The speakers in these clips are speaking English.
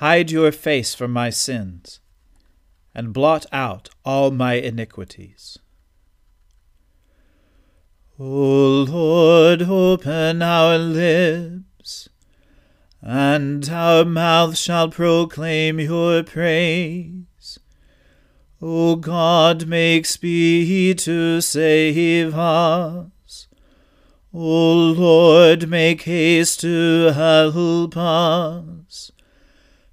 hide your face from my sins, and blot out all my iniquities. O Lord, open our lips, and our mouth shall proclaim your praise. O God, make speed to save us. O Lord, make haste to help us.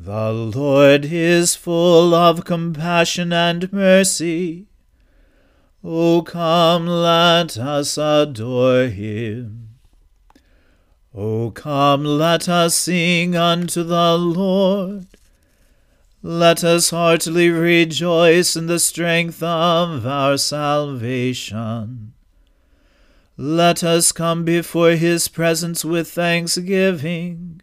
The Lord is full of compassion and mercy. O come, let us adore him. O come, let us sing unto the Lord. Let us heartily rejoice in the strength of our salvation. Let us come before his presence with thanksgiving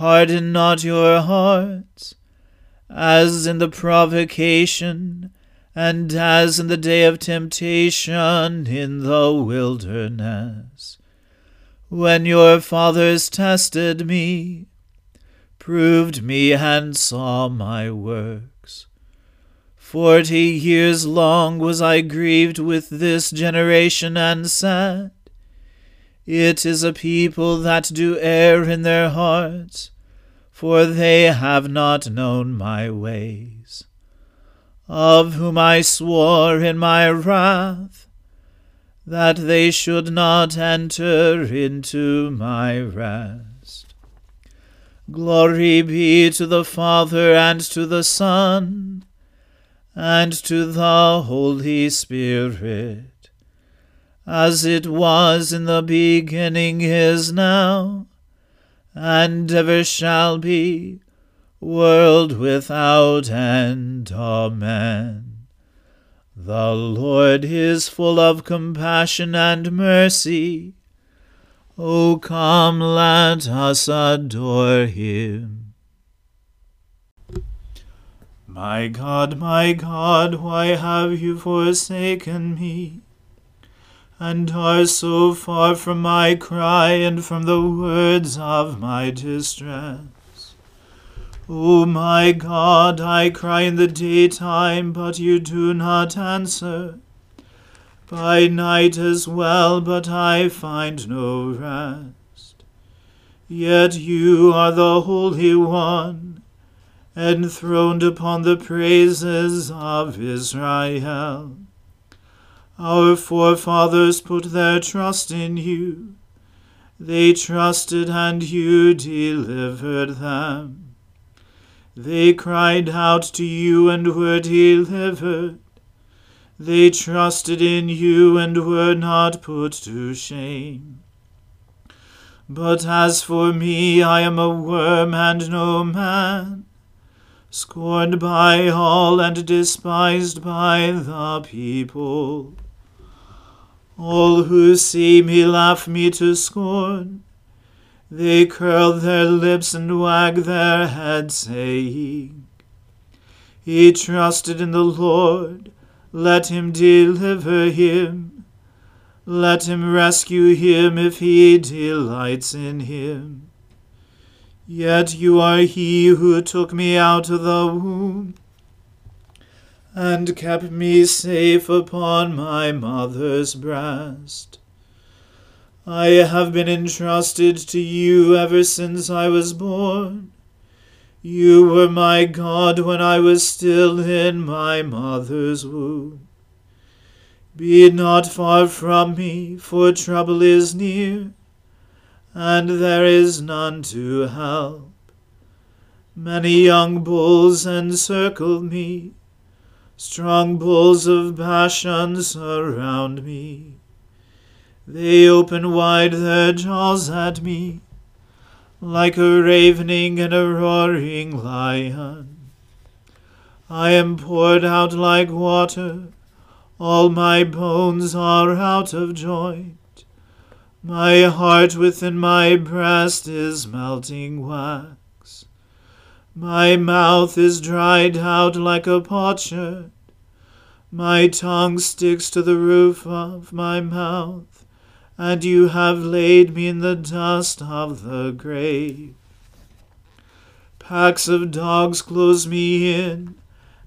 Harden not your hearts, as in the provocation, and as in the day of temptation in the wilderness, when your fathers tested me, proved me, and saw my works. Forty years long was I grieved with this generation, and said, it is a people that do err in their hearts, for they have not known my ways. Of whom I swore in my wrath, that they should not enter into my rest. Glory be to the Father and to the Son and to the Holy Spirit as it was in the beginning is now, and ever shall be, world without end. Amen. The Lord is full of compassion and mercy. O come, let us adore him. My God, my God, why have you forsaken me? And are so far from my cry and from the words of my distress. O my God, I cry in the daytime, but you do not answer. By night as well, but I find no rest. Yet you are the Holy One, enthroned upon the praises of Israel. Our forefathers put their trust in you. They trusted and you delivered them. They cried out to you and were delivered. They trusted in you and were not put to shame. But as for me, I am a worm and no man, scorned by all and despised by the people. All who see me laugh me to scorn. They curl their lips and wag their heads, saying, He trusted in the Lord, let him deliver him. Let him rescue him if he delights in him. Yet you are he who took me out of the womb and kept me safe upon my mother's breast. I have been entrusted to you ever since I was born. You were my God when I was still in my mother's womb. Be not far from me, for trouble is near, and there is none to help. Many young bulls encircle me, strong bulls of Bashan surround me. They open wide their jaws at me, like a ravening and a roaring lion. I am poured out like water, all my bones are out of joint. My heart within my breast is melting wax. My mouth is dried out like a potsherd. My tongue sticks to the roof of my mouth and you have laid me in the dust of the grave. Packs of dogs close me in,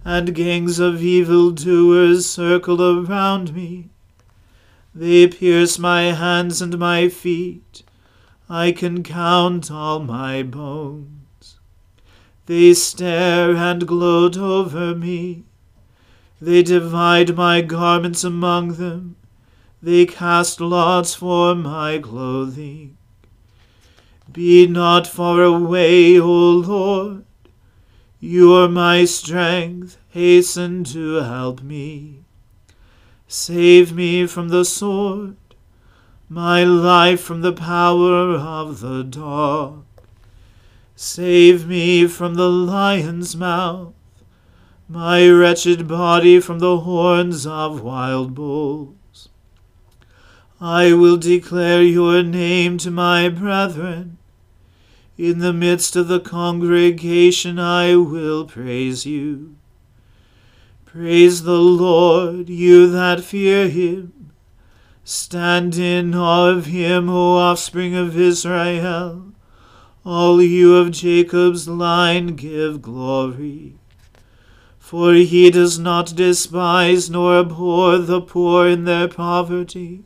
and gangs of evil doers circle around me. They pierce my hands and my feet. I can count all my bones. They stare and gloat over me. They divide my garments among them they cast lots for my clothing. Be not far away, O Lord. You are my strength. Hasten to help me. Save me from the sword, my life from the power of the dog. Save me from the lion's mouth, my wretched body from the horns of wild bulls. I will declare your name to my brethren. In the midst of the congregation I will praise you. Praise the Lord, you that fear him. Stand in awe of him, O offspring of Israel. All you of Jacob's line give glory. For he does not despise nor abhor the poor in their poverty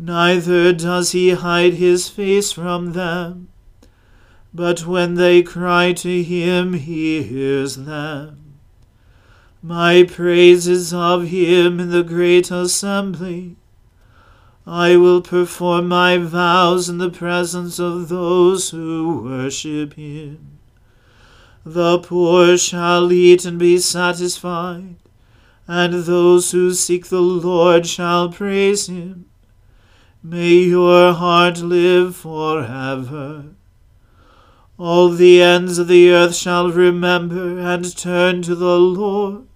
neither does he hide his face from them. But when they cry to him, he hears them. My praise is of him in the great assembly. I will perform my vows in the presence of those who worship him. The poor shall eat and be satisfied, and those who seek the Lord shall praise him. May your heart live forever. All the ends of the earth shall remember and turn to the Lord,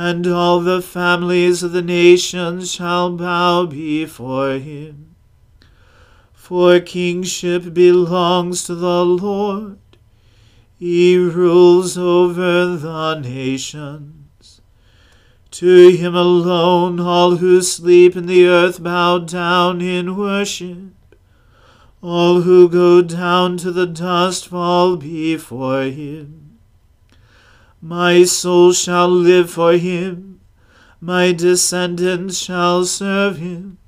and all the families of the nations shall bow before him. For kingship belongs to the Lord, he rules over the nations. To him alone all who sleep in the earth bow down in worship. All who go down to the dust fall before him. My soul shall live for him, my descendants shall serve him.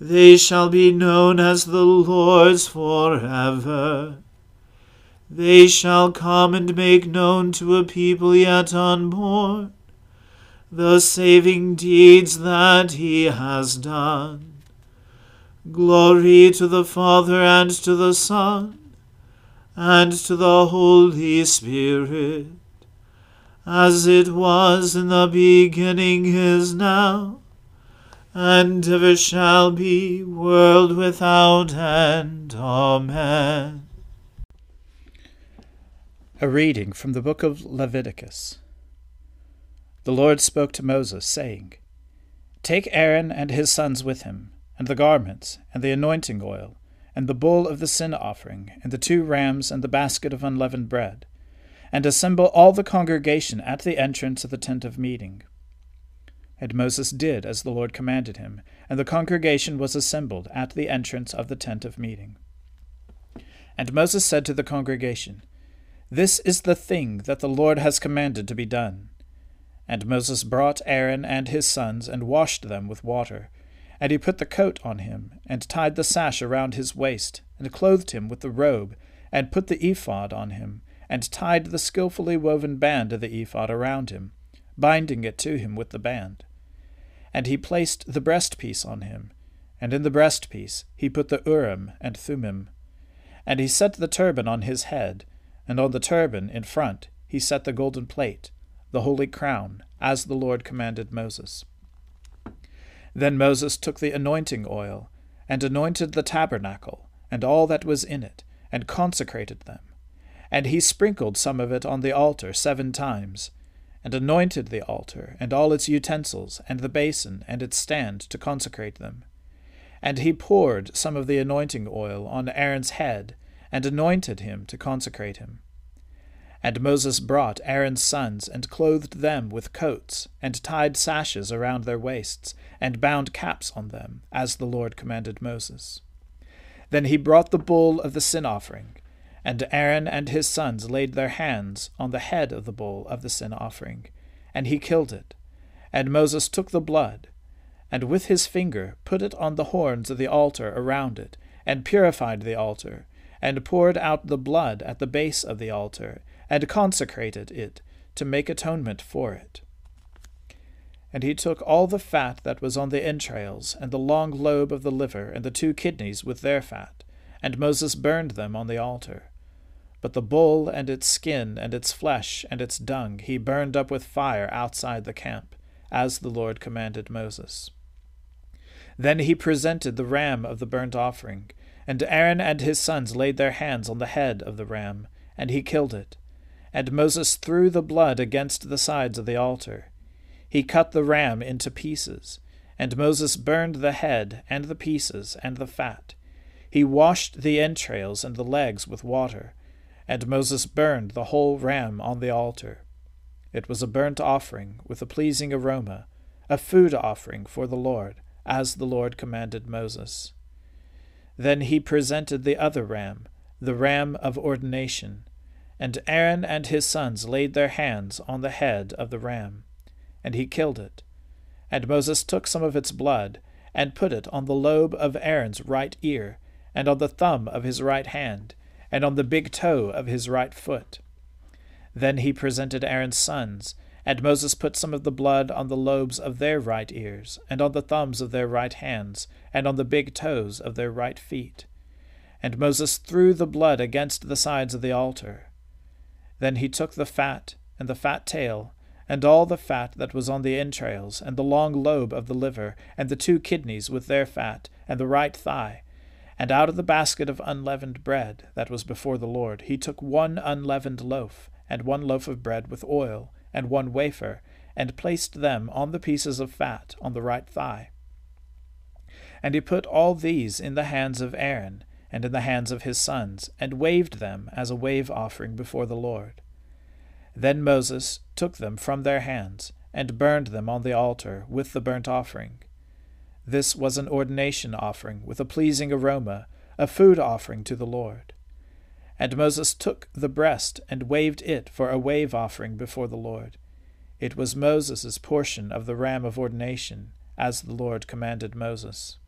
They shall be known as the Lord's forever. They shall come and make known to a people yet unborn the saving deeds that he has done. Glory to the Father and to the Son and to the Holy Spirit, as it was in the beginning is now, and ever shall be, world without end. Amen. A reading from the book of Leviticus. The Lord spoke to Moses, saying, Take Aaron and his sons with him, and the garments, and the anointing oil, and the bull of the sin offering, and the two rams, and the basket of unleavened bread, and assemble all the congregation at the entrance of the tent of meeting. And Moses did as the Lord commanded him, and the congregation was assembled at the entrance of the tent of meeting. And Moses said to the congregation, This is the thing that the Lord has commanded to be done. And Moses brought Aaron and his sons, and washed them with water. And he put the coat on him, and tied the sash around his waist, and clothed him with the robe, and put the ephod on him, and tied the skilfully woven band of the ephod around him, binding it to him with the band. And he placed the breastpiece on him, and in the breastpiece he put the Urim and Thummim. And he set the turban on his head, and on the turban in front he set the golden plate, the holy crown, as the Lord commanded Moses. Then Moses took the anointing oil, and anointed the tabernacle, and all that was in it, and consecrated them. And he sprinkled some of it on the altar seven times, and anointed the altar, and all its utensils, and the basin, and its stand, to consecrate them. And he poured some of the anointing oil on Aaron's head, and anointed him to consecrate him. And Moses brought Aaron's sons, and clothed them with coats, and tied sashes around their waists, and bound caps on them, as the Lord commanded Moses. Then he brought the bull of the sin offering, and Aaron and his sons laid their hands on the head of the bull of the sin offering, and he killed it. And Moses took the blood, and with his finger put it on the horns of the altar around it, and purified the altar, and poured out the blood at the base of the altar, and consecrated it, to make atonement for it. And he took all the fat that was on the entrails, and the long lobe of the liver, and the two kidneys with their fat, and Moses burned them on the altar. But the bull and its skin and its flesh and its dung he burned up with fire outside the camp, as the Lord commanded Moses. Then he presented the ram of the burnt offering, and Aaron and his sons laid their hands on the head of the ram, and he killed it. And Moses threw the blood against the sides of the altar. He cut the ram into pieces, and Moses burned the head, and the pieces, and the fat. He washed the entrails and the legs with water, and Moses burned the whole ram on the altar. It was a burnt offering with a pleasing aroma, a food offering for the Lord, as the Lord commanded Moses. Then he presented the other ram, the ram of ordination, and Aaron and his sons laid their hands on the head of the ram, and he killed it. And Moses took some of its blood, and put it on the lobe of Aaron's right ear, and on the thumb of his right hand, and on the big toe of his right foot. Then he presented Aaron's sons, and Moses put some of the blood on the lobes of their right ears, and on the thumbs of their right hands, and on the big toes of their right feet. And Moses threw the blood against the sides of the altar. Then he took the fat, and the fat tail, and all the fat that was on the entrails, and the long lobe of the liver, and the two kidneys with their fat, and the right thigh. And out of the basket of unleavened bread that was before the Lord, he took one unleavened loaf, and one loaf of bread with oil, and one wafer, and placed them on the pieces of fat on the right thigh. And he put all these in the hands of Aaron, and in the hands of his sons, and waved them as a wave offering before the Lord. Then Moses took them from their hands, and burned them on the altar with the burnt offering. This was an ordination offering with a pleasing aroma, a food offering to the Lord. And Moses took the breast and waved it for a wave offering before the Lord. It was Moses's portion of the ram of ordination, as the Lord commanded Moses.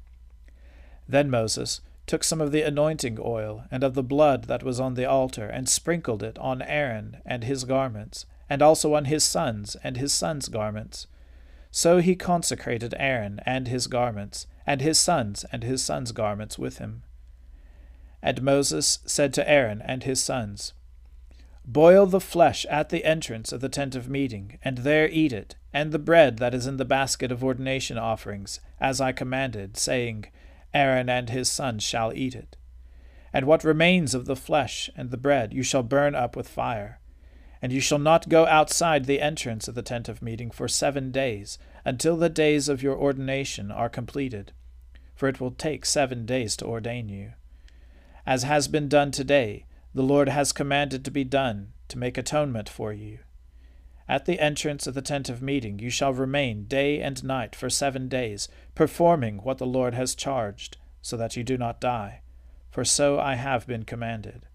Then Moses took some of the anointing oil and of the blood that was on the altar, and sprinkled it on Aaron and his garments, and also on his sons and his sons' garments. So he consecrated Aaron and his garments, and his sons and his sons' garments with him. And Moses said to Aaron and his sons, Boil the flesh at the entrance of the tent of meeting, and there eat it, and the bread that is in the basket of ordination offerings, as I commanded, saying, Aaron and his sons shall eat it. And what remains of the flesh and the bread you shall burn up with fire. And you shall not go outside the entrance of the tent of meeting for seven days, until the days of your ordination are completed, for it will take seven days to ordain you. as has been done today, the Lord has commanded to be done to make atonement for you. At the entrance of the tent of meeting you shall remain day and night for seven days, performing what the Lord has charged, so that you do not die. For so I have been commanded.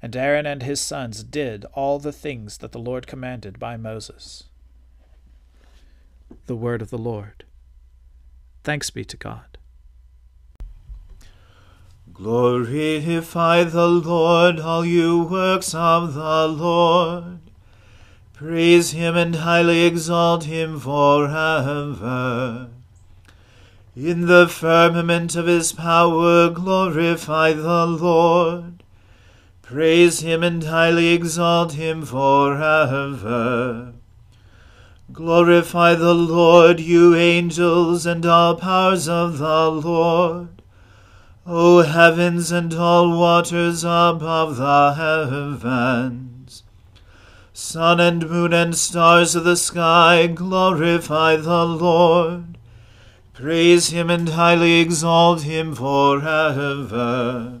And Aaron and his sons did all the things that the Lord commanded by Moses. The Word of the Lord. Thanks be to God. Glorify the Lord, all you works of the Lord. Praise him and highly exalt him forever. In the firmament of his power glorify the Lord. Praise him and highly exalt him forever. Glorify the Lord, you angels, and all powers of the Lord. O heavens and all waters above the heavens. Sun and moon and stars of the sky, glorify the Lord. Praise him and highly exalt him forever.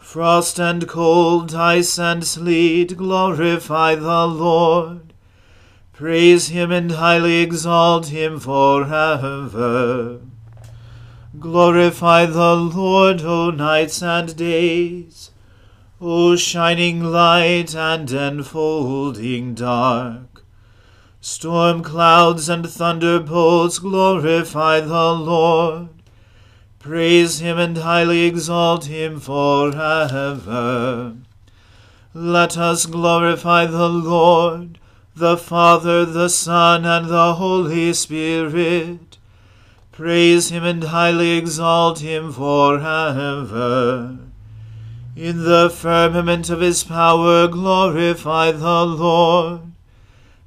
Frost and cold, ice and sleet, glorify the Lord. Praise him and highly exalt him forever. Glorify the Lord, O nights and days. O shining light and enfolding dark, storm clouds and thunderbolts glorify the Lord. Praise him and highly exalt him forever. Let us glorify the Lord, the Father, the Son, and the Holy Spirit. Praise him and highly exalt him forever. In the firmament of his power glorify the Lord.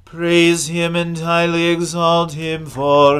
Praise him and highly exalt him forever.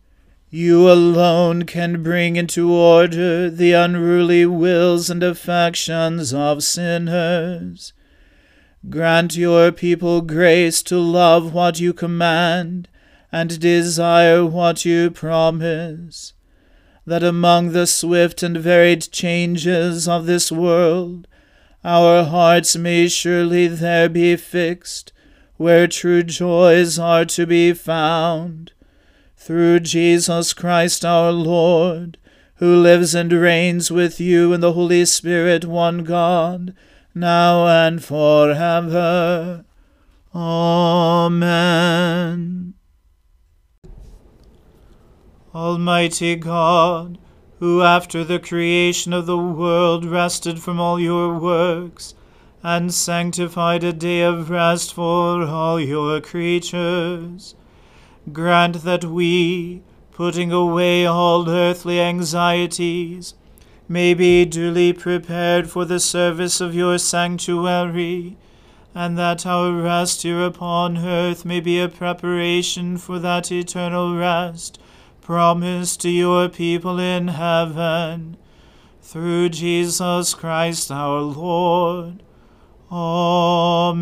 you alone can bring into order the unruly wills and affections of sinners. Grant your people grace to love what you command and desire what you promise, that among the swift and varied changes of this world, our hearts may surely there be fixed, where true joys are to be found through Jesus Christ our Lord, who lives and reigns with you in the Holy Spirit, one God, now and forever. Amen. Almighty God, who after the creation of the world rested from all your works, and sanctified a day of rest for all your creatures, grant that we, putting away all earthly anxieties, may be duly prepared for the service of your sanctuary, and that our rest here upon earth may be a preparation for that eternal rest promised to your people in heaven. Through Jesus Christ our Lord. Amen.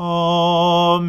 Amen.